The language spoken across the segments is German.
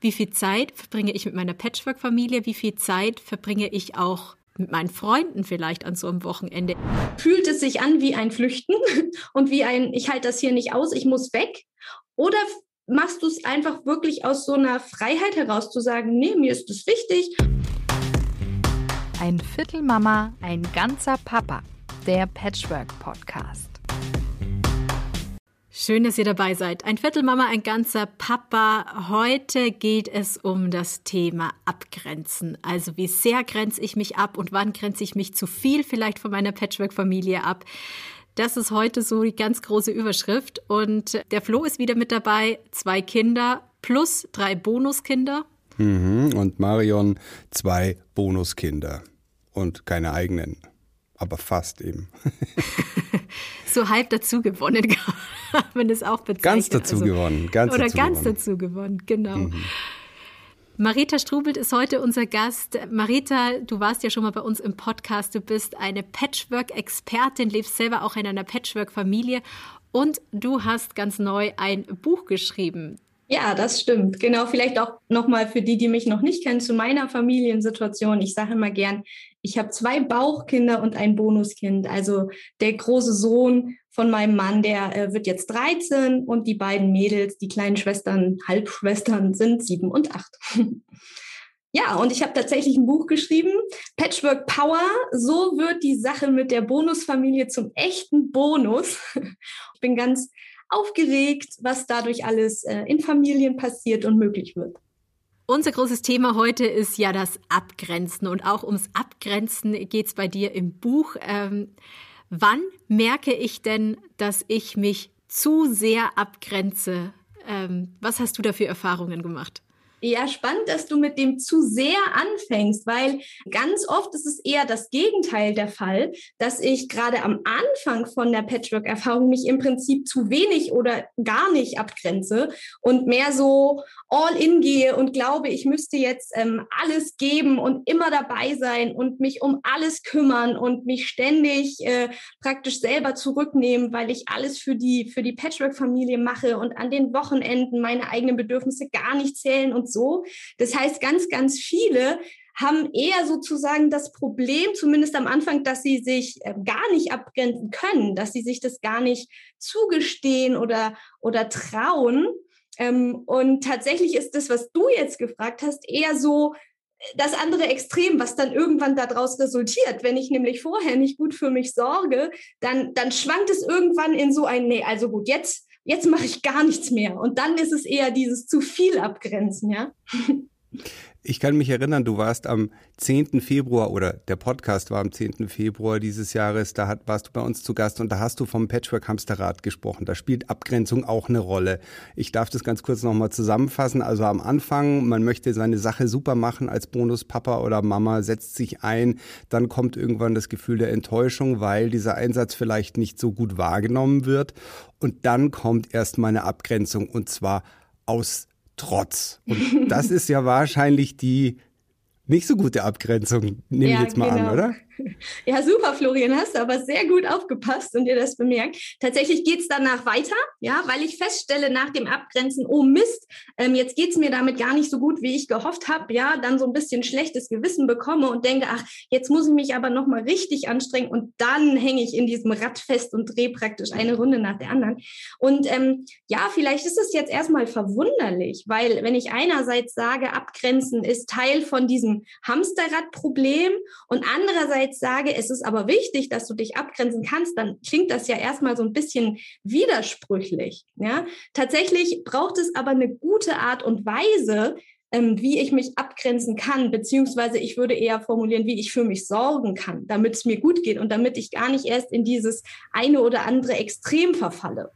Wie viel Zeit verbringe ich mit meiner Patchwork-Familie? Wie viel Zeit verbringe ich auch mit meinen Freunden vielleicht an so einem Wochenende? Fühlt es sich an wie ein Flüchten und wie ein, ich halte das hier nicht aus, ich muss weg? Oder machst du es einfach wirklich aus so einer Freiheit heraus zu sagen, nee, mir ist es wichtig? Ein Viertel Mama, ein ganzer Papa. Der Patchwork Podcast. Schön, dass ihr dabei seid. Ein Viertelmama, ein ganzer Papa. Heute geht es um das Thema Abgrenzen. Also wie sehr grenze ich mich ab und wann grenze ich mich zu viel vielleicht von meiner Patchwork-Familie ab. Das ist heute so die ganz große Überschrift. Und der Flo ist wieder mit dabei. Zwei Kinder plus drei Bonuskinder. Mhm. Und Marion zwei Bonuskinder und keine eigenen aber fast eben. so halb dazu gewonnen, kann man das auch bezeichnet. Ganz dazu also, gewonnen, ganz Oder dazu ganz gewonnen. dazu gewonnen, genau. Mhm. Marita Strubelt ist heute unser Gast. Marita, du warst ja schon mal bei uns im Podcast. Du bist eine Patchwork-Expertin, lebst selber auch in einer Patchwork-Familie und du hast ganz neu ein Buch geschrieben. Ja, das stimmt. Genau, vielleicht auch nochmal für die, die mich noch nicht kennen, zu meiner Familiensituation. Ich sage immer gern, ich habe zwei Bauchkinder und ein Bonuskind. Also der große Sohn von meinem Mann, der äh, wird jetzt 13 und die beiden Mädels, die kleinen Schwestern, Halbschwestern, sind sieben und acht. Ja, und ich habe tatsächlich ein Buch geschrieben, Patchwork Power. So wird die Sache mit der Bonusfamilie zum echten Bonus. Ich bin ganz aufgeregt, was dadurch alles äh, in Familien passiert und möglich wird. Unser großes Thema heute ist ja das Abgrenzen und auch ums Abgrenzen geht es bei dir im Buch. Ähm, wann merke ich denn, dass ich mich zu sehr abgrenze? Ähm, was hast du da für Erfahrungen gemacht? Ja, spannend, dass du mit dem zu sehr anfängst, weil ganz oft ist es eher das Gegenteil der Fall, dass ich gerade am Anfang von der Patchwork-Erfahrung mich im Prinzip zu wenig oder gar nicht abgrenze und mehr so all in gehe und glaube, ich müsste jetzt ähm, alles geben und immer dabei sein und mich um alles kümmern und mich ständig äh, praktisch selber zurücknehmen, weil ich alles für die, für die Patchwork-Familie mache und an den Wochenenden meine eigenen Bedürfnisse gar nicht zählen und so. Das heißt, ganz, ganz viele haben eher sozusagen das Problem, zumindest am Anfang, dass sie sich äh, gar nicht abgrenzen können, dass sie sich das gar nicht zugestehen oder, oder trauen. Ähm, und tatsächlich ist das, was du jetzt gefragt hast, eher so äh, das andere Extrem, was dann irgendwann daraus resultiert. Wenn ich nämlich vorher nicht gut für mich sorge, dann, dann schwankt es irgendwann in so ein, nee, also gut, jetzt jetzt mache ich gar nichts mehr. Und dann ist es eher dieses zu viel abgrenzen, ja. Ich kann mich erinnern, du warst am 10. Februar oder der Podcast war am 10. Februar dieses Jahres, da hat, warst du bei uns zu Gast und da hast du vom Patchwork Hamsterrad gesprochen. Da spielt Abgrenzung auch eine Rolle. Ich darf das ganz kurz nochmal zusammenfassen. Also am Anfang, man möchte seine Sache super machen als Bonus Papa oder Mama, setzt sich ein, dann kommt irgendwann das Gefühl der Enttäuschung, weil dieser Einsatz vielleicht nicht so gut wahrgenommen wird. Und dann kommt erst mal eine Abgrenzung und zwar aus Trotz. Und das ist ja wahrscheinlich die nicht so gute Abgrenzung, nehme ja, ich jetzt mal genau. an, oder? Ja, super, Florian, hast du aber sehr gut aufgepasst und dir das bemerkt. Tatsächlich geht es danach weiter, ja, weil ich feststelle nach dem Abgrenzen, oh Mist, ähm, jetzt geht es mir damit gar nicht so gut, wie ich gehofft habe, ja, dann so ein bisschen schlechtes Gewissen bekomme und denke, ach, jetzt muss ich mich aber nochmal richtig anstrengen und dann hänge ich in diesem Rad fest und drehe praktisch eine Runde nach der anderen. Und ähm, ja, vielleicht ist es jetzt erstmal verwunderlich, weil wenn ich einerseits sage, Abgrenzen ist Teil von diesem Hamsterradproblem und andererseits andererseits sage, es ist aber wichtig, dass du dich abgrenzen kannst, dann klingt das ja erstmal so ein bisschen widersprüchlich. Ja? Tatsächlich braucht es aber eine gute Art und Weise, ähm, wie ich mich abgrenzen kann, beziehungsweise ich würde eher formulieren, wie ich für mich sorgen kann, damit es mir gut geht und damit ich gar nicht erst in dieses eine oder andere Extrem verfalle.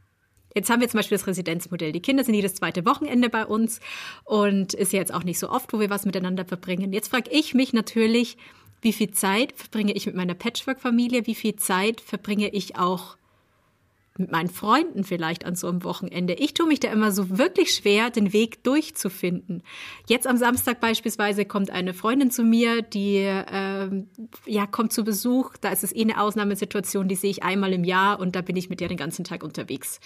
Jetzt haben wir zum Beispiel das Residenzmodell. Die Kinder sind jedes zweite Wochenende bei uns und ist ja jetzt auch nicht so oft, wo wir was miteinander verbringen. Jetzt frage ich mich natürlich, wie viel Zeit verbringe ich mit meiner Patchwork-Familie, wie viel Zeit verbringe ich auch mit meinen Freunden vielleicht an so einem Wochenende. Ich tue mich da immer so wirklich schwer, den Weg durchzufinden. Jetzt am Samstag beispielsweise kommt eine Freundin zu mir, die ähm, ja kommt zu Besuch. Da ist es eh eine Ausnahmesituation, die sehe ich einmal im Jahr und da bin ich mit der den ganzen Tag unterwegs.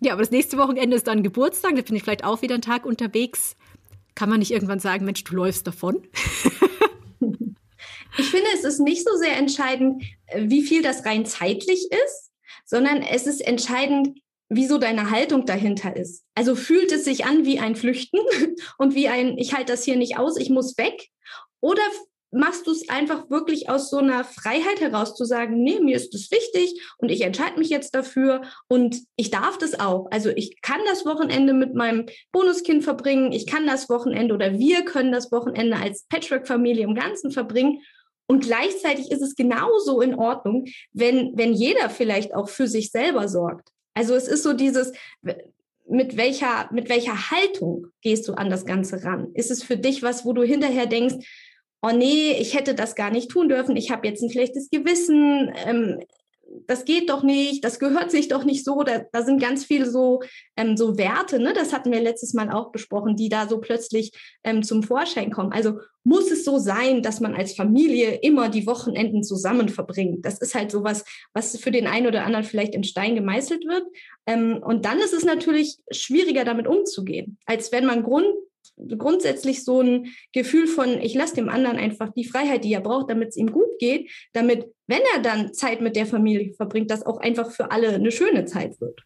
Ja, aber das nächste Wochenende ist dann Geburtstag, da bin ich vielleicht auch wieder einen Tag unterwegs kann man nicht irgendwann sagen, Mensch, du läufst davon? ich finde, es ist nicht so sehr entscheidend, äh, wie viel das rein zeitlich ist, sondern es ist entscheidend, wieso deine Haltung dahinter ist. Also fühlt es sich an wie ein Flüchten und wie ein, ich halte das hier nicht aus, ich muss weg? Oder machst du es einfach wirklich aus so einer Freiheit heraus zu sagen, nee, mir ist das wichtig und ich entscheide mich jetzt dafür und ich darf das auch. Also ich kann das Wochenende mit meinem Bonuskind verbringen, ich kann das Wochenende oder wir können das Wochenende als Patchwork-Familie im Ganzen verbringen. Und gleichzeitig ist es genauso in Ordnung, wenn, wenn jeder vielleicht auch für sich selber sorgt. Also es ist so dieses, mit welcher, mit welcher Haltung gehst du an das Ganze ran? Ist es für dich was, wo du hinterher denkst, oh nee, ich hätte das gar nicht tun dürfen, ich habe jetzt ein schlechtes Gewissen, ähm, das geht doch nicht, das gehört sich doch nicht so. Da, da sind ganz viele so, ähm, so Werte, ne? das hatten wir letztes Mal auch besprochen, die da so plötzlich ähm, zum Vorschein kommen. Also muss es so sein, dass man als Familie immer die Wochenenden zusammen verbringt. Das ist halt sowas, was für den einen oder anderen vielleicht in Stein gemeißelt wird. Ähm, und dann ist es natürlich schwieriger, damit umzugehen, als wenn man Grund grundsätzlich so ein Gefühl von, ich lasse dem anderen einfach die Freiheit, die er braucht, damit es ihm gut geht, damit, wenn er dann Zeit mit der Familie verbringt, das auch einfach für alle eine schöne Zeit wird.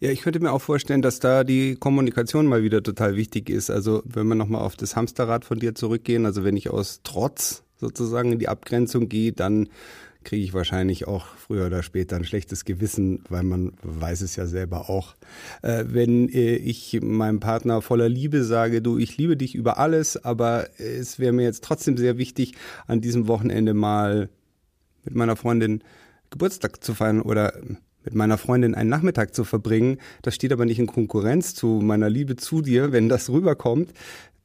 Ja, ich könnte mir auch vorstellen, dass da die Kommunikation mal wieder total wichtig ist. Also wenn wir nochmal auf das Hamsterrad von dir zurückgehen, also wenn ich aus Trotz sozusagen in die Abgrenzung gehe, dann kriege ich wahrscheinlich auch früher oder später ein schlechtes Gewissen, weil man weiß es ja selber auch. Äh, wenn äh, ich meinem Partner voller Liebe sage, du, ich liebe dich über alles, aber es wäre mir jetzt trotzdem sehr wichtig, an diesem Wochenende mal mit meiner Freundin Geburtstag zu feiern oder mit meiner Freundin einen Nachmittag zu verbringen. Das steht aber nicht in Konkurrenz zu meiner Liebe zu dir, wenn das rüberkommt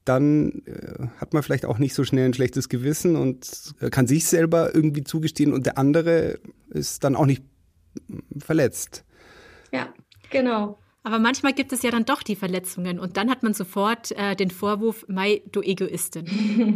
dann äh, hat man vielleicht auch nicht so schnell ein schlechtes Gewissen und äh, kann sich selber irgendwie zugestehen und der andere ist dann auch nicht verletzt. Ja, genau. Aber manchmal gibt es ja dann doch die Verletzungen und dann hat man sofort äh, den Vorwurf, Mai, du Egoistin.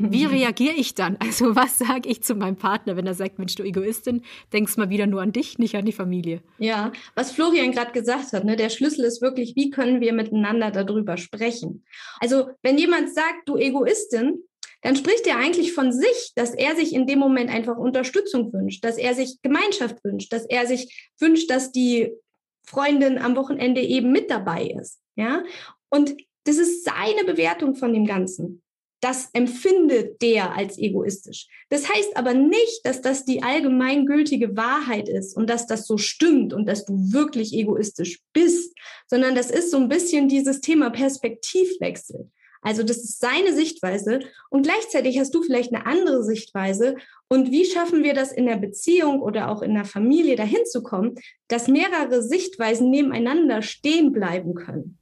Wie reagiere ich dann? Also was sage ich zu meinem Partner, wenn er sagt, Mensch, du Egoistin, denkst mal wieder nur an dich, nicht an die Familie. Ja, was Florian gerade gesagt hat, ne, der Schlüssel ist wirklich, wie können wir miteinander darüber sprechen? Also wenn jemand sagt, du Egoistin, dann spricht er eigentlich von sich, dass er sich in dem Moment einfach Unterstützung wünscht, dass er sich Gemeinschaft wünscht, dass er sich wünscht, dass die Freundin am Wochenende eben mit dabei ist. Ja, und das ist seine Bewertung von dem Ganzen. Das empfindet der als egoistisch. Das heißt aber nicht, dass das die allgemeingültige Wahrheit ist und dass das so stimmt und dass du wirklich egoistisch bist, sondern das ist so ein bisschen dieses Thema Perspektivwechsel. Also das ist seine Sichtweise und gleichzeitig hast du vielleicht eine andere Sichtweise. Und wie schaffen wir das in der Beziehung oder auch in der Familie dahin zu kommen, dass mehrere Sichtweisen nebeneinander stehen bleiben können?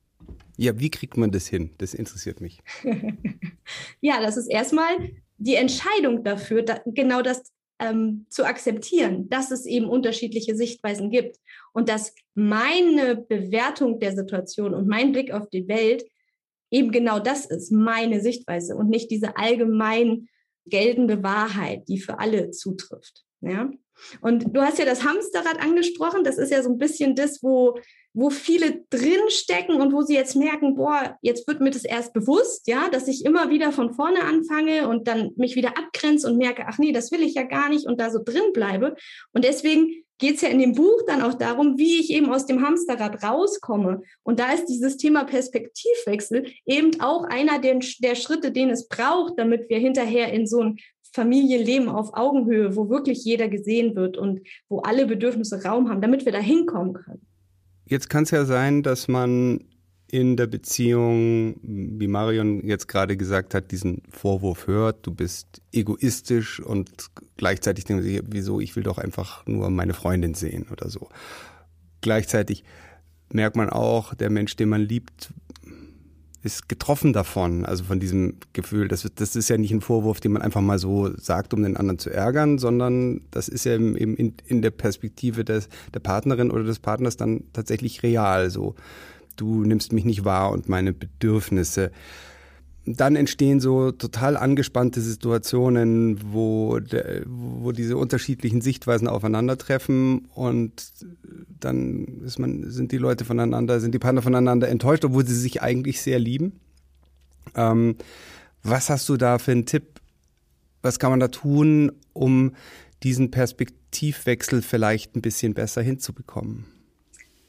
Ja, wie kriegt man das hin? Das interessiert mich. ja, das ist erstmal die Entscheidung dafür, da, genau das ähm, zu akzeptieren, dass es eben unterschiedliche Sichtweisen gibt und dass meine Bewertung der Situation und mein Blick auf die Welt eben genau das ist, meine Sichtweise und nicht diese allgemein geltende Wahrheit, die für alle zutrifft. Ja? Und du hast ja das Hamsterrad angesprochen. Das ist ja so ein bisschen das, wo, wo viele drinstecken und wo sie jetzt merken, boah, jetzt wird mir das erst bewusst, ja, dass ich immer wieder von vorne anfange und dann mich wieder abgrenze und merke, ach nee, das will ich ja gar nicht und da so drin bleibe. Und deswegen geht es ja in dem Buch dann auch darum, wie ich eben aus dem Hamsterrad rauskomme. Und da ist dieses Thema Perspektivwechsel eben auch einer der, der Schritte, den es braucht, damit wir hinterher in so ein Familienleben auf Augenhöhe, wo wirklich jeder gesehen wird und wo alle Bedürfnisse Raum haben, damit wir da hinkommen können. Jetzt kann es ja sein, dass man in der Beziehung, wie Marion jetzt gerade gesagt hat, diesen Vorwurf hört, du bist egoistisch und gleichzeitig denkt sich, wieso, ich will doch einfach nur meine Freundin sehen oder so. Gleichzeitig merkt man auch, der Mensch, den man liebt, ist getroffen davon, also von diesem Gefühl. Das, das ist ja nicht ein Vorwurf, den man einfach mal so sagt, um den anderen zu ärgern, sondern das ist ja eben in, in der Perspektive des, der Partnerin oder des Partners dann tatsächlich real so du nimmst mich nicht wahr und meine Bedürfnisse. Dann entstehen so total angespannte Situationen, wo, der, wo diese unterschiedlichen Sichtweisen aufeinandertreffen und dann man, sind die Leute voneinander, sind die Partner voneinander enttäuscht, obwohl sie sich eigentlich sehr lieben. Ähm, was hast du da für einen Tipp? Was kann man da tun, um diesen Perspektivwechsel vielleicht ein bisschen besser hinzubekommen?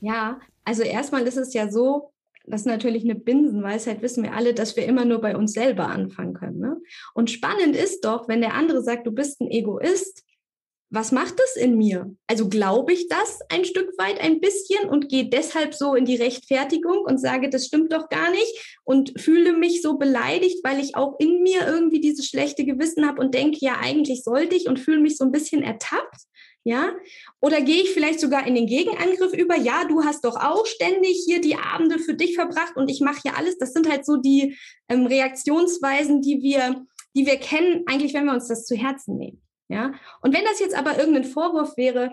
Ja, also erstmal ist es ja so, das ist natürlich eine Binsenweisheit, wissen wir alle, dass wir immer nur bei uns selber anfangen können. Ne? Und spannend ist doch, wenn der andere sagt, du bist ein Egoist, was macht das in mir? Also glaube ich das ein Stück weit ein bisschen und gehe deshalb so in die Rechtfertigung und sage, das stimmt doch gar nicht und fühle mich so beleidigt, weil ich auch in mir irgendwie dieses schlechte Gewissen habe und denke, ja, eigentlich sollte ich und fühle mich so ein bisschen ertappt. Ja? Oder gehe ich vielleicht sogar in den Gegenangriff über, ja, du hast doch auch ständig hier die Abende für dich verbracht und ich mache hier alles. Das sind halt so die ähm, Reaktionsweisen, die wir, die wir kennen, eigentlich, wenn wir uns das zu Herzen nehmen. Ja? Und wenn das jetzt aber irgendein Vorwurf wäre,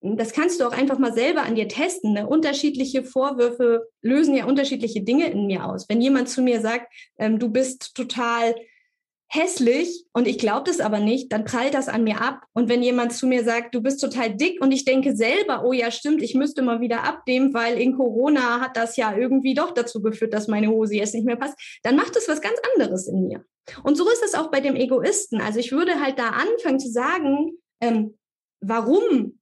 das kannst du auch einfach mal selber an dir testen. Ne? Unterschiedliche Vorwürfe lösen ja unterschiedliche Dinge in mir aus. Wenn jemand zu mir sagt, ähm, du bist total hässlich und ich glaube das aber nicht, dann prallt das an mir ab. Und wenn jemand zu mir sagt, du bist total dick und ich denke selber, oh ja, stimmt, ich müsste mal wieder abnehmen, weil in Corona hat das ja irgendwie doch dazu geführt, dass meine Hose jetzt nicht mehr passt, dann macht es was ganz anderes in mir. Und so ist es auch bei dem Egoisten. Also ich würde halt da anfangen zu sagen, ähm, warum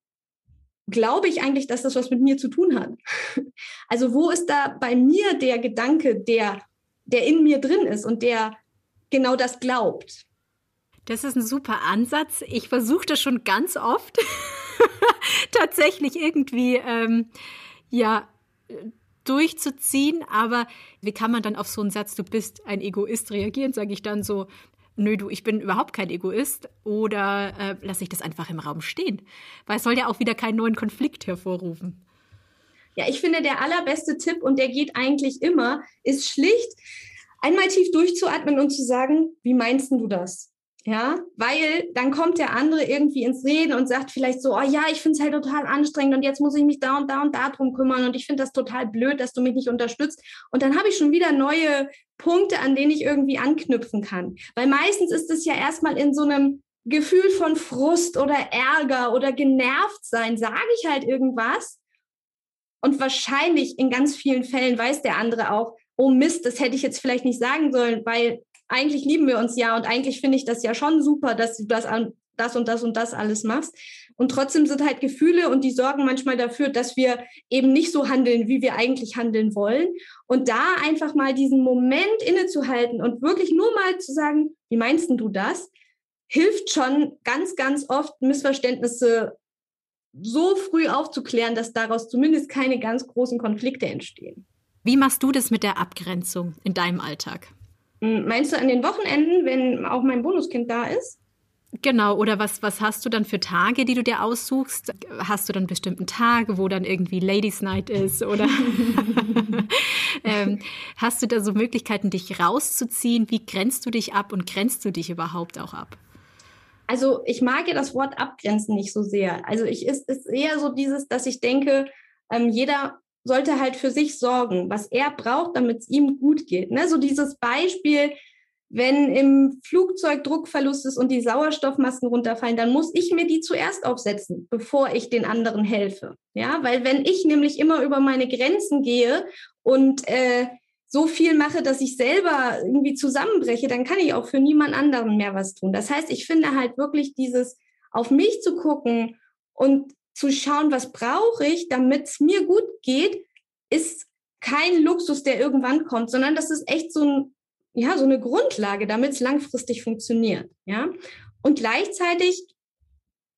glaube ich eigentlich, dass das was mit mir zu tun hat? Also wo ist da bei mir der Gedanke, der, der in mir drin ist und der genau das glaubt. Das ist ein super Ansatz. Ich versuche das schon ganz oft tatsächlich irgendwie ähm, ja durchzuziehen. Aber wie kann man dann auf so einen Satz, du bist ein Egoist, reagieren? Sage ich dann so, nö, du, ich bin überhaupt kein Egoist oder äh, lasse ich das einfach im Raum stehen? Weil es soll ja auch wieder keinen neuen Konflikt hervorrufen. Ja, ich finde, der allerbeste Tipp, und der geht eigentlich immer, ist schlicht, einmal tief durchzuatmen und zu sagen, wie meinst du das? Ja, weil dann kommt der andere irgendwie ins Reden und sagt vielleicht so, oh ja, ich finde es halt total anstrengend und jetzt muss ich mich da und da und da drum kümmern und ich finde das total blöd, dass du mich nicht unterstützt. Und dann habe ich schon wieder neue Punkte, an denen ich irgendwie anknüpfen kann. Weil meistens ist es ja erstmal in so einem Gefühl von Frust oder Ärger oder genervt sein, sage ich halt irgendwas. Und wahrscheinlich in ganz vielen Fällen weiß der andere auch, oh Mist, das hätte ich jetzt vielleicht nicht sagen sollen, weil eigentlich lieben wir uns ja und eigentlich finde ich das ja schon super, dass du das an das und das und das alles machst. Und trotzdem sind halt Gefühle und die sorgen manchmal dafür, dass wir eben nicht so handeln, wie wir eigentlich handeln wollen. Und da einfach mal diesen Moment innezuhalten und wirklich nur mal zu sagen, wie meinst du das? Hilft schon ganz, ganz oft Missverständnisse so früh aufzuklären, dass daraus zumindest keine ganz großen Konflikte entstehen. Wie machst du das mit der Abgrenzung in deinem Alltag? Hm, meinst du an den Wochenenden, wenn auch mein Bonuskind da ist? Genau, oder was, was hast du dann für Tage, die du dir aussuchst? Hast du dann bestimmten Tage, wo dann irgendwie Ladies Night ist? Oder ähm, hast du da so Möglichkeiten, dich rauszuziehen? Wie grenzt du dich ab und grenzt du dich überhaupt auch ab? Also ich mag ja das Wort abgrenzen nicht so sehr. Also ich ist, ist eher so dieses, dass ich denke, ähm, jeder sollte halt für sich sorgen, was er braucht, damit es ihm gut geht. Ne? So dieses Beispiel, wenn im Flugzeug Druckverlust ist und die Sauerstoffmasken runterfallen, dann muss ich mir die zuerst aufsetzen, bevor ich den anderen helfe. Ja, weil wenn ich nämlich immer über meine Grenzen gehe und äh, so viel mache, dass ich selber irgendwie zusammenbreche, dann kann ich auch für niemand anderen mehr was tun. Das heißt, ich finde halt wirklich dieses auf mich zu gucken und zu schauen, was brauche ich, damit es mir gut geht, ist kein Luxus, der irgendwann kommt, sondern das ist echt so, ein, ja, so eine Grundlage, damit es langfristig funktioniert. Ja? Und gleichzeitig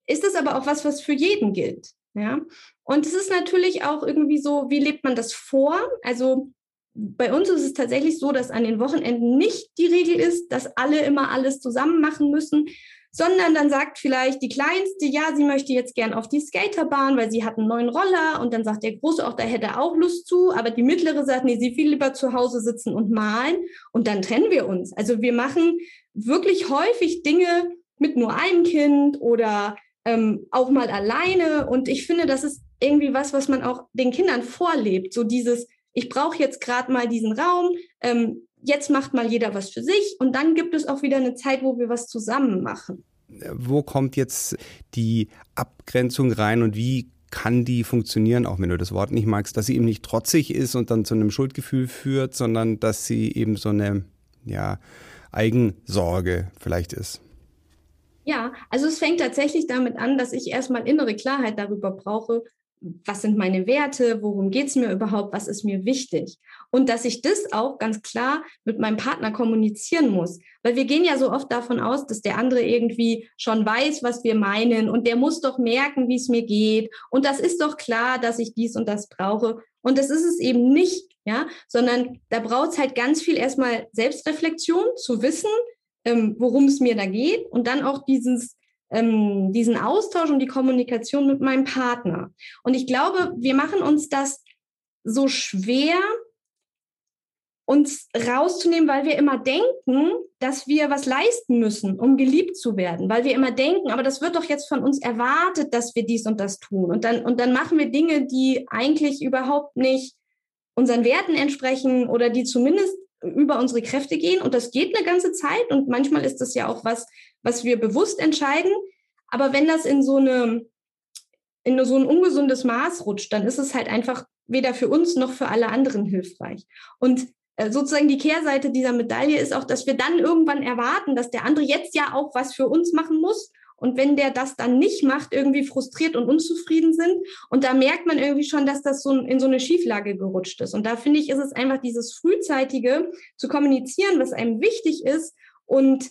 ist es aber auch was, was für jeden gilt. Ja? Und es ist natürlich auch irgendwie so, wie lebt man das vor? Also bei uns ist es tatsächlich so, dass an den Wochenenden nicht die Regel ist, dass alle immer alles zusammen machen müssen, sondern dann sagt vielleicht die Kleinste, ja, sie möchte jetzt gern auf die Skaterbahn, weil sie hat einen neuen Roller. Und dann sagt der Große auch, da hätte er auch Lust zu, aber die Mittlere sagt, nee, sie will lieber zu Hause sitzen und malen. Und dann trennen wir uns. Also wir machen wirklich häufig Dinge mit nur einem Kind oder ähm, auch mal alleine. Und ich finde, das ist irgendwie was, was man auch den Kindern vorlebt, so dieses, ich brauche jetzt gerade mal diesen Raum, ähm, jetzt macht mal jeder was für sich und dann gibt es auch wieder eine Zeit, wo wir was zusammen machen. Wo kommt jetzt die Abgrenzung rein und wie kann die funktionieren, auch wenn du das Wort nicht magst, dass sie eben nicht trotzig ist und dann zu einem Schuldgefühl führt, sondern dass sie eben so eine ja, Eigensorge vielleicht ist. Ja, also es fängt tatsächlich damit an, dass ich erstmal innere Klarheit darüber brauche, was sind meine Werte, worum geht es mir überhaupt, was ist mir wichtig. Und dass ich das auch ganz klar mit meinem Partner kommunizieren muss. Weil wir gehen ja so oft davon aus, dass der andere irgendwie schon weiß, was wir meinen und der muss doch merken, wie es mir geht. Und das ist doch klar, dass ich dies und das brauche. Und das ist es eben nicht, ja, sondern da braucht es halt ganz viel erstmal Selbstreflexion, zu wissen, ähm, worum es mir da geht und dann auch dieses ähm, diesen Austausch und die Kommunikation mit meinem Partner. Und ich glaube, wir machen uns das so schwer, uns rauszunehmen, weil wir immer denken, dass wir was leisten müssen, um geliebt zu werden, weil wir immer denken, aber das wird doch jetzt von uns erwartet, dass wir dies und das tun. Und dann, und dann machen wir Dinge, die eigentlich überhaupt nicht unseren Werten entsprechen oder die zumindest über unsere Kräfte gehen. Und das geht eine ganze Zeit. Und manchmal ist das ja auch was, was wir bewusst entscheiden. Aber wenn das in so eine in so ein ungesundes Maß rutscht, dann ist es halt einfach weder für uns noch für alle anderen hilfreich. Und äh, sozusagen die Kehrseite dieser Medaille ist auch, dass wir dann irgendwann erwarten, dass der andere jetzt ja auch was für uns machen muss. Und wenn der das dann nicht macht, irgendwie frustriert und unzufrieden sind. Und da merkt man irgendwie schon, dass das so in so eine Schieflage gerutscht ist. Und da finde ich, ist es einfach dieses frühzeitige zu kommunizieren, was einem wichtig ist und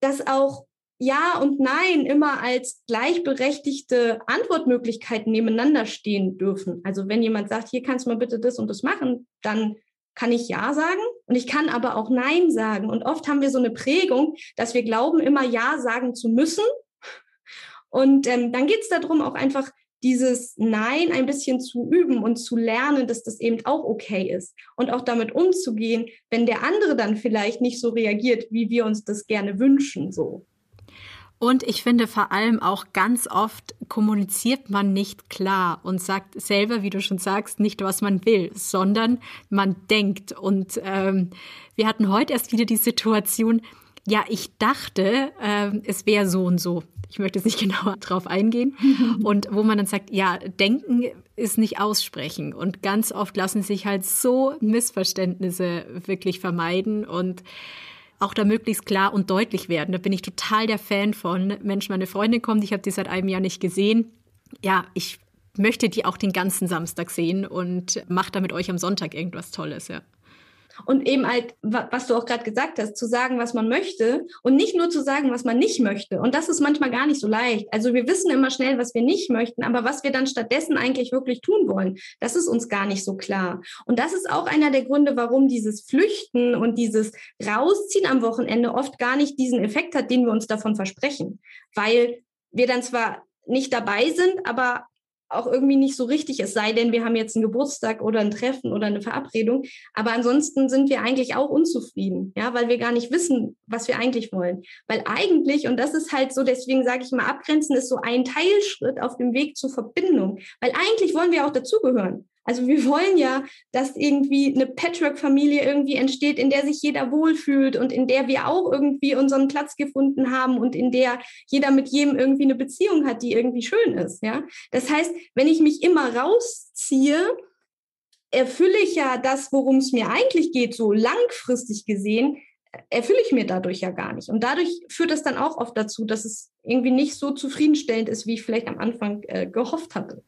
das auch ja und Nein immer als gleichberechtigte Antwortmöglichkeiten nebeneinander stehen dürfen. Also wenn jemand sagt, hier kannst du mal bitte das und das machen, dann kann ich Ja sagen und ich kann aber auch Nein sagen. Und oft haben wir so eine Prägung, dass wir glauben, immer Ja sagen zu müssen. Und ähm, dann geht es darum, auch einfach dieses Nein ein bisschen zu üben und zu lernen, dass das eben auch okay ist und auch damit umzugehen, wenn der andere dann vielleicht nicht so reagiert, wie wir uns das gerne wünschen, so. Und ich finde vor allem auch ganz oft kommuniziert man nicht klar und sagt selber, wie du schon sagst, nicht, was man will, sondern man denkt. Und ähm, wir hatten heute erst wieder die Situation, ja, ich dachte, äh, es wäre so und so. Ich möchte jetzt nicht genauer drauf eingehen. Und wo man dann sagt, ja, denken ist nicht aussprechen. Und ganz oft lassen sich halt so Missverständnisse wirklich vermeiden. Und auch da möglichst klar und deutlich werden. Da bin ich total der Fan von. Mensch, meine Freundin kommt, ich habe die seit einem Jahr nicht gesehen. Ja, ich möchte die auch den ganzen Samstag sehen und mache da mit euch am Sonntag irgendwas Tolles, ja. Und eben halt, was du auch gerade gesagt hast, zu sagen, was man möchte und nicht nur zu sagen, was man nicht möchte. Und das ist manchmal gar nicht so leicht. Also wir wissen immer schnell, was wir nicht möchten, aber was wir dann stattdessen eigentlich wirklich tun wollen, das ist uns gar nicht so klar. Und das ist auch einer der Gründe, warum dieses Flüchten und dieses Rausziehen am Wochenende oft gar nicht diesen Effekt hat, den wir uns davon versprechen. Weil wir dann zwar nicht dabei sind, aber auch irgendwie nicht so richtig, es sei denn, wir haben jetzt einen Geburtstag oder ein Treffen oder eine Verabredung. Aber ansonsten sind wir eigentlich auch unzufrieden, ja, weil wir gar nicht wissen, was wir eigentlich wollen. Weil eigentlich, und das ist halt so, deswegen sage ich mal, abgrenzen ist so ein Teilschritt auf dem Weg zur Verbindung. Weil eigentlich wollen wir auch dazugehören. Also wir wollen ja, dass irgendwie eine Patchwork-Familie irgendwie entsteht, in der sich jeder wohlfühlt und in der wir auch irgendwie unseren Platz gefunden haben und in der jeder mit jedem irgendwie eine Beziehung hat, die irgendwie schön ist. Ja, das heißt, wenn ich mich immer rausziehe, erfülle ich ja das, worum es mir eigentlich geht, so langfristig gesehen, erfülle ich mir dadurch ja gar nicht. Und dadurch führt es dann auch oft dazu, dass es irgendwie nicht so zufriedenstellend ist, wie ich vielleicht am Anfang äh, gehofft hatte.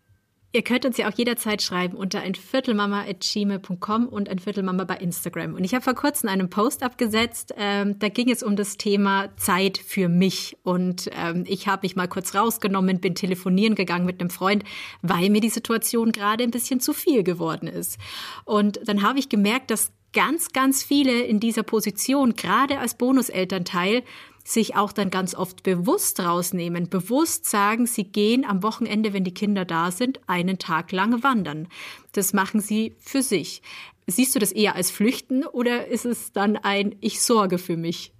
Ihr könnt uns ja auch jederzeit schreiben unter ein Viertelmama.gmail.com und ein Viertelmama bei Instagram. Und ich habe vor kurzem einen Post abgesetzt, ähm, da ging es um das Thema Zeit für mich. Und ähm, ich habe mich mal kurz rausgenommen, bin telefonieren gegangen mit einem Freund, weil mir die Situation gerade ein bisschen zu viel geworden ist. Und dann habe ich gemerkt, dass ganz, ganz viele in dieser Position, gerade als Bonuselternteil, sich auch dann ganz oft bewusst rausnehmen, bewusst sagen, sie gehen am Wochenende, wenn die Kinder da sind, einen Tag lang wandern. Das machen sie für sich. Siehst du das eher als Flüchten oder ist es dann ein Ich sorge für mich?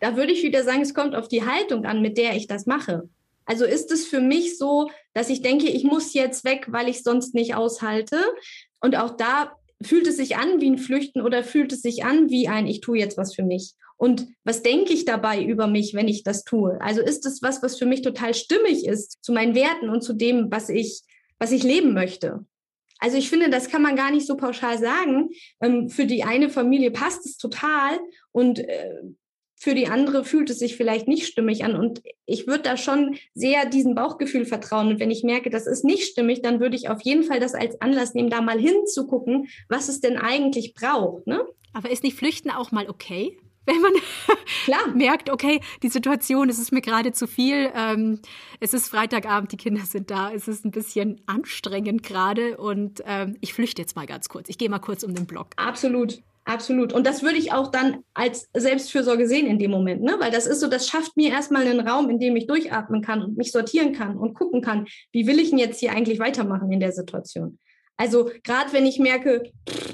Da würde ich wieder sagen, es kommt auf die Haltung an, mit der ich das mache. Also ist es für mich so, dass ich denke, ich muss jetzt weg, weil ich sonst nicht aushalte. Und auch da fühlt es sich an wie ein Flüchten oder fühlt es sich an wie ein Ich tue jetzt was für mich. Und was denke ich dabei über mich, wenn ich das tue? Also ist es was, was für mich total stimmig ist zu meinen Werten und zu dem, was ich, was ich leben möchte? Also ich finde, das kann man gar nicht so pauschal sagen. Ähm, für die eine Familie passt es total und äh, für die andere fühlt es sich vielleicht nicht stimmig an. Und ich würde da schon sehr diesem Bauchgefühl vertrauen. Und wenn ich merke, das ist nicht stimmig, dann würde ich auf jeden Fall das als Anlass nehmen, da mal hinzugucken, was es denn eigentlich braucht. Ne? Aber ist nicht Flüchten auch mal okay? wenn man Klar. merkt, okay, die Situation, es ist mir gerade zu viel, ähm, es ist Freitagabend, die Kinder sind da, es ist ein bisschen anstrengend gerade und ähm, ich flüchte jetzt mal ganz kurz. Ich gehe mal kurz um den Block. Absolut. Absolut. Und das würde ich auch dann als Selbstfürsorge sehen in dem Moment, ne? Weil das ist so, das schafft mir erstmal einen Raum, in dem ich durchatmen kann und mich sortieren kann und gucken kann, wie will ich denn jetzt hier eigentlich weitermachen in der Situation. Also gerade wenn ich merke,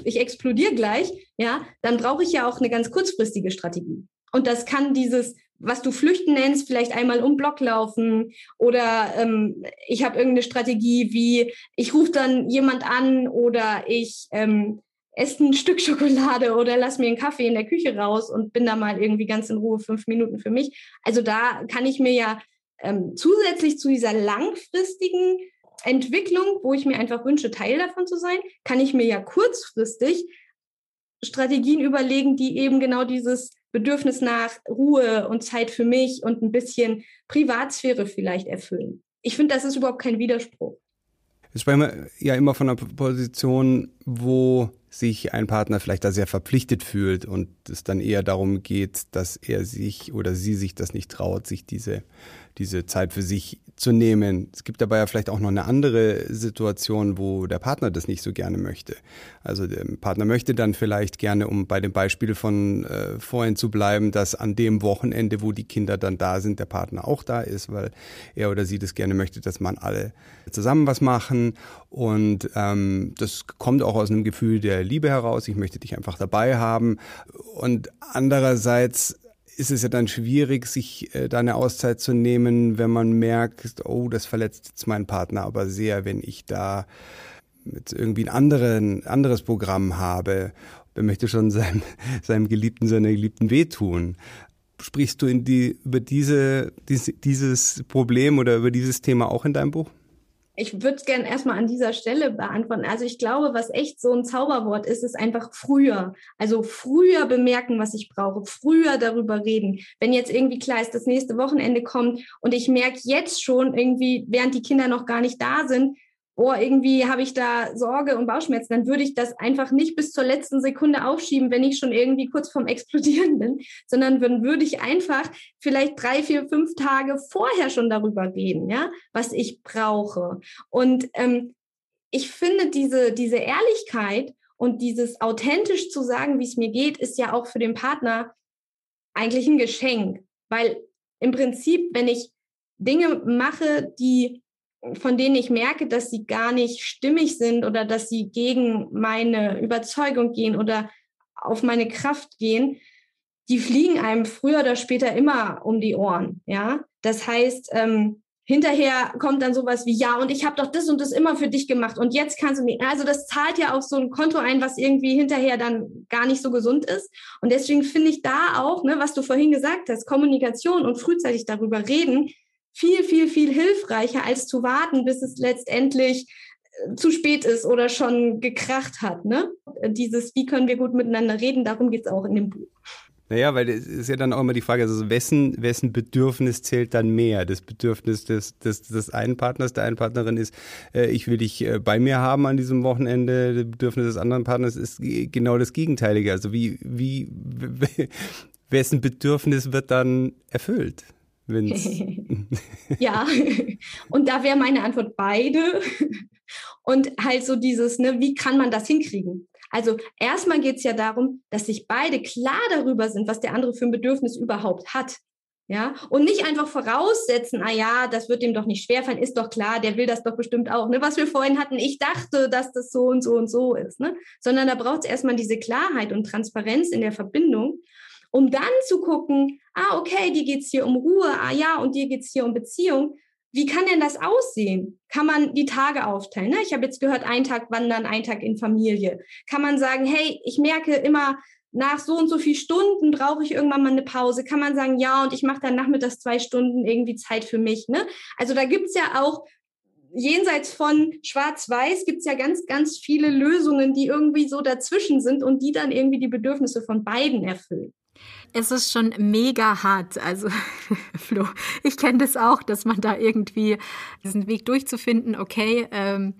ich explodiere gleich, ja, dann brauche ich ja auch eine ganz kurzfristige Strategie. Und das kann dieses, was du Flüchten nennst, vielleicht einmal um Block laufen oder ähm, ich habe irgendeine Strategie wie, ich rufe dann jemand an oder ich ähm, esse ein Stück Schokolade oder lass mir einen Kaffee in der Küche raus und bin da mal irgendwie ganz in Ruhe fünf Minuten für mich. Also da kann ich mir ja ähm, zusätzlich zu dieser langfristigen Entwicklung, wo ich mir einfach wünsche, Teil davon zu sein, kann ich mir ja kurzfristig Strategien überlegen, die eben genau dieses Bedürfnis nach Ruhe und Zeit für mich und ein bisschen Privatsphäre vielleicht erfüllen. Ich finde, das ist überhaupt kein Widerspruch. Wir sprechen ja immer von einer Position, wo sich ein Partner vielleicht da sehr verpflichtet fühlt und es dann eher darum geht, dass er sich oder sie sich das nicht traut, sich diese diese Zeit für sich zu nehmen. Es gibt dabei ja vielleicht auch noch eine andere Situation, wo der Partner das nicht so gerne möchte. Also der Partner möchte dann vielleicht gerne, um bei dem Beispiel von äh, vorhin zu bleiben, dass an dem Wochenende, wo die Kinder dann da sind, der Partner auch da ist, weil er oder sie das gerne möchte, dass man alle zusammen was machen. Und ähm, das kommt auch aus einem Gefühl der Liebe heraus. Ich möchte dich einfach dabei haben. Und andererseits ist es ja dann schwierig, sich äh, da eine Auszeit zu nehmen, wenn man merkt, oh, das verletzt jetzt meinen Partner aber sehr, wenn ich da mit irgendwie ein anderen, anderes Programm habe. Wer möchte schon seinem, seinem Geliebten, seiner Geliebten wehtun? Sprichst du in die, über diese, dieses Problem oder über dieses Thema auch in deinem Buch? Ich würde es gerne erstmal an dieser Stelle beantworten. Also ich glaube, was echt so ein Zauberwort ist, ist einfach früher. Also früher bemerken, was ich brauche, früher darüber reden. Wenn jetzt irgendwie klar ist, das nächste Wochenende kommt und ich merke jetzt schon irgendwie, während die Kinder noch gar nicht da sind, oh, irgendwie habe ich da Sorge und Bauchschmerzen, dann würde ich das einfach nicht bis zur letzten Sekunde aufschieben, wenn ich schon irgendwie kurz vorm Explodieren bin, sondern dann würde ich einfach vielleicht drei, vier, fünf Tage vorher schon darüber reden, ja, was ich brauche. Und ähm, ich finde diese, diese Ehrlichkeit und dieses authentisch zu sagen, wie es mir geht, ist ja auch für den Partner eigentlich ein Geschenk, weil im Prinzip, wenn ich Dinge mache, die von denen ich merke, dass sie gar nicht stimmig sind oder dass sie gegen meine Überzeugung gehen oder auf meine Kraft gehen, die fliegen einem früher oder später immer um die Ohren. Ja, das heißt, ähm, hinterher kommt dann sowas wie ja und ich habe doch das und das immer für dich gemacht und jetzt kannst du mir also das zahlt ja auf so ein Konto ein was irgendwie hinterher dann gar nicht so gesund ist und deswegen finde ich da auch ne was du vorhin gesagt hast Kommunikation und frühzeitig darüber reden viel, viel, viel hilfreicher, als zu warten, bis es letztendlich äh, zu spät ist oder schon gekracht hat. Ne? Dieses, wie können wir gut miteinander reden, darum geht es auch in dem Buch. Naja, weil es ist ja dann auch immer die Frage, also wessen, wessen Bedürfnis zählt dann mehr? Das Bedürfnis des, des, des einen Partners, der einen Partnerin ist, äh, ich will dich äh, bei mir haben an diesem Wochenende. Das Bedürfnis des anderen Partners ist genau das Gegenteilige. Also wie, wie, wessen Bedürfnis wird dann erfüllt? Ja, und da wäre meine Antwort beide. Und halt so dieses, ne, wie kann man das hinkriegen? Also erstmal geht es ja darum, dass sich beide klar darüber sind, was der andere für ein Bedürfnis überhaupt hat. Ja, und nicht einfach voraussetzen, ah ja, das wird dem doch nicht schwerfallen, ist doch klar, der will das doch bestimmt auch, ne? Was wir vorhin hatten, ich dachte, dass das so und so und so ist, ne? Sondern da braucht es erstmal diese Klarheit und Transparenz in der Verbindung um dann zu gucken, ah, okay, dir geht es hier um Ruhe, ah ja, und dir geht es hier um Beziehung. Wie kann denn das aussehen? Kann man die Tage aufteilen? Ne? Ich habe jetzt gehört, ein Tag wandern, ein Tag in Familie. Kann man sagen, hey, ich merke immer, nach so und so viel Stunden brauche ich irgendwann mal eine Pause. Kann man sagen, ja, und ich mache dann nachmittags zwei Stunden irgendwie Zeit für mich. Ne? Also da gibt es ja auch jenseits von Schwarz-Weiß gibt es ja ganz, ganz viele Lösungen, die irgendwie so dazwischen sind und die dann irgendwie die Bedürfnisse von beiden erfüllen. Es ist schon mega hart. Also, Flo, ich kenne das auch, dass man da irgendwie diesen Weg durchzufinden, okay, ähm,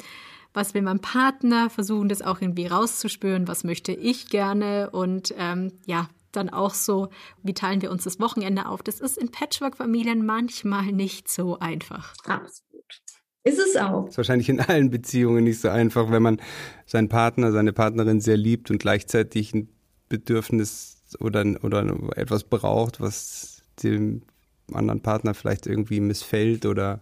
was will mein Partner, versuchen das auch irgendwie rauszuspüren, was möchte ich gerne und ähm, ja, dann auch so, wie teilen wir uns das Wochenende auf. Das ist in Patchwork-Familien manchmal nicht so einfach. Absolut. Ist es auch. Ist wahrscheinlich in allen Beziehungen nicht so einfach, wenn man seinen Partner, seine Partnerin sehr liebt und gleichzeitig ein Bedürfnis oder, oder etwas braucht, was dem anderen Partner vielleicht irgendwie missfällt oder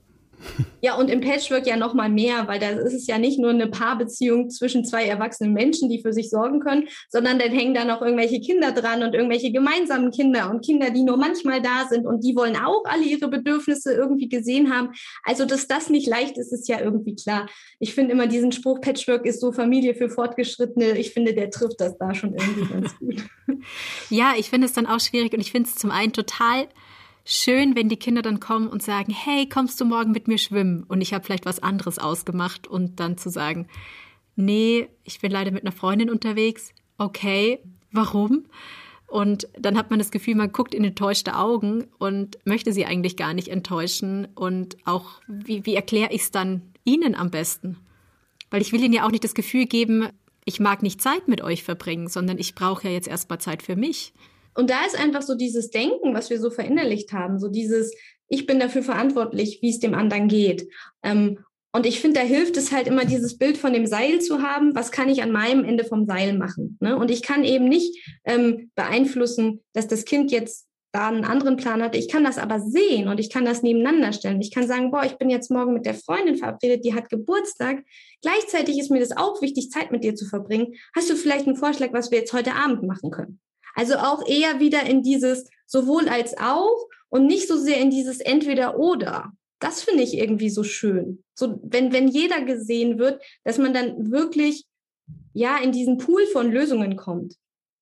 ja, und im Patchwork ja noch mal mehr, weil da ist es ja nicht nur eine Paarbeziehung zwischen zwei erwachsenen Menschen, die für sich sorgen können, sondern dann hängen da noch irgendwelche Kinder dran und irgendwelche gemeinsamen Kinder und Kinder, die nur manchmal da sind und die wollen auch alle ihre Bedürfnisse irgendwie gesehen haben. Also, dass das nicht leicht ist, ist ja irgendwie klar. Ich finde immer diesen Spruch, Patchwork ist so Familie für Fortgeschrittene. Ich finde, der trifft das da schon irgendwie ganz gut. Ja, ich finde es dann auch schwierig und ich finde es zum einen total schön, wenn die Kinder dann kommen und sagen, hey, kommst du morgen mit mir schwimmen? Und ich habe vielleicht was anderes ausgemacht und dann zu sagen, nee, ich bin leider mit einer Freundin unterwegs. Okay, warum? Und dann hat man das Gefühl, man guckt in enttäuschte Augen und möchte sie eigentlich gar nicht enttäuschen. Und auch, wie, wie erkläre ich es dann Ihnen am besten? Weil ich will Ihnen ja auch nicht das Gefühl geben, ich mag nicht Zeit mit euch verbringen, sondern ich brauche ja jetzt erstmal Zeit für mich. Und da ist einfach so dieses Denken, was wir so verinnerlicht haben, so dieses, ich bin dafür verantwortlich, wie es dem anderen geht. Ähm, und ich finde, da hilft es halt immer, dieses Bild von dem Seil zu haben. Was kann ich an meinem Ende vom Seil machen? Ne? Und ich kann eben nicht ähm, beeinflussen, dass das Kind jetzt da einen anderen Plan hatte. Ich kann das aber sehen und ich kann das nebeneinander stellen. Ich kann sagen, boah, ich bin jetzt morgen mit der Freundin verabredet, die hat Geburtstag. Gleichzeitig ist mir das auch wichtig, Zeit mit dir zu verbringen. Hast du vielleicht einen Vorschlag, was wir jetzt heute Abend machen können? Also auch eher wieder in dieses sowohl als auch und nicht so sehr in dieses entweder oder. Das finde ich irgendwie so schön. So, wenn, wenn jeder gesehen wird, dass man dann wirklich, ja, in diesen Pool von Lösungen kommt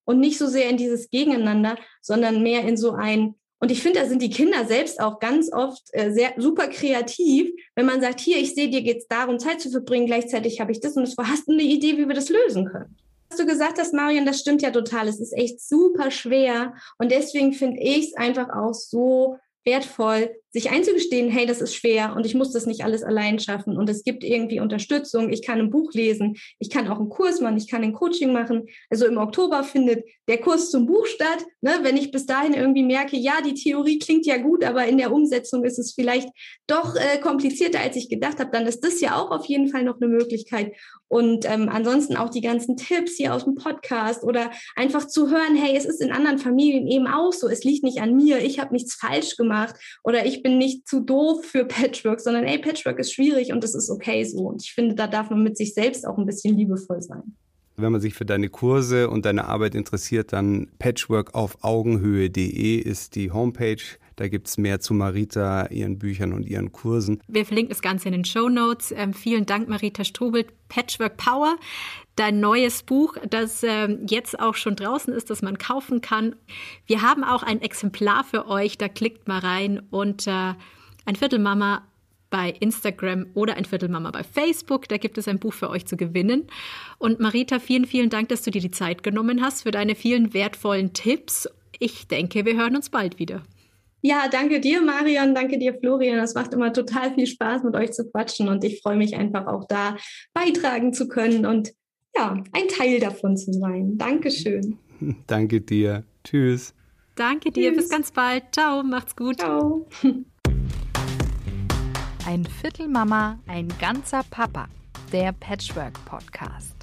und nicht so sehr in dieses Gegeneinander, sondern mehr in so ein, und ich finde, da sind die Kinder selbst auch ganz oft äh, sehr super kreativ, wenn man sagt, hier, ich sehe, dir geht es darum, Zeit zu verbringen, gleichzeitig habe ich das und das, hast du eine Idee, wie wir das lösen können? Du gesagt hast, Marion, das stimmt ja total. Es ist echt super schwer. Und deswegen finde ich es einfach auch so wertvoll, sich einzugestehen, hey, das ist schwer und ich muss das nicht alles allein schaffen und es gibt irgendwie Unterstützung. Ich kann ein Buch lesen, ich kann auch einen Kurs machen, ich kann ein Coaching machen. Also im Oktober findet der Kurs zum Buch statt. Ne? Wenn ich bis dahin irgendwie merke, ja, die Theorie klingt ja gut, aber in der Umsetzung ist es vielleicht doch äh, komplizierter, als ich gedacht habe, dann ist das ja auch auf jeden Fall noch eine Möglichkeit. Und ähm, ansonsten auch die ganzen Tipps hier aus dem Podcast oder einfach zu hören, hey, es ist in anderen Familien eben auch so. Es liegt nicht an mir, ich habe nichts falsch gemacht oder ich bin nicht zu doof für Patchwork, sondern ey, Patchwork ist schwierig und das ist okay so. Und ich finde, da darf man mit sich selbst auch ein bisschen liebevoll sein. Wenn man sich für deine Kurse und deine Arbeit interessiert, dann patchworkaufaugenhöhe.de ist die Homepage. Da gibt es mehr zu Marita, ihren Büchern und ihren Kursen. Wir verlinken das Ganze in den Show Notes. Ähm, vielen Dank, Marita Strubel. Patchwork Power, dein neues Buch, das ähm, jetzt auch schon draußen ist, das man kaufen kann. Wir haben auch ein Exemplar für euch. Da klickt mal rein unter ein Viertelmama bei Instagram oder ein Viertelmama bei Facebook. Da gibt es ein Buch für euch zu gewinnen. Und Marita, vielen, vielen Dank, dass du dir die Zeit genommen hast für deine vielen wertvollen Tipps. Ich denke, wir hören uns bald wieder. Ja, danke dir, Marion, danke dir, Florian. Es macht immer total viel Spaß, mit euch zu quatschen und ich freue mich einfach auch da beitragen zu können und ja, ein Teil davon zu sein. Dankeschön. Danke dir. Tschüss. Danke dir. Tschüss. Bis ganz bald. Ciao. Macht's gut. Ciao. Ein Viertel Mama, ein ganzer Papa. Der Patchwork Podcast.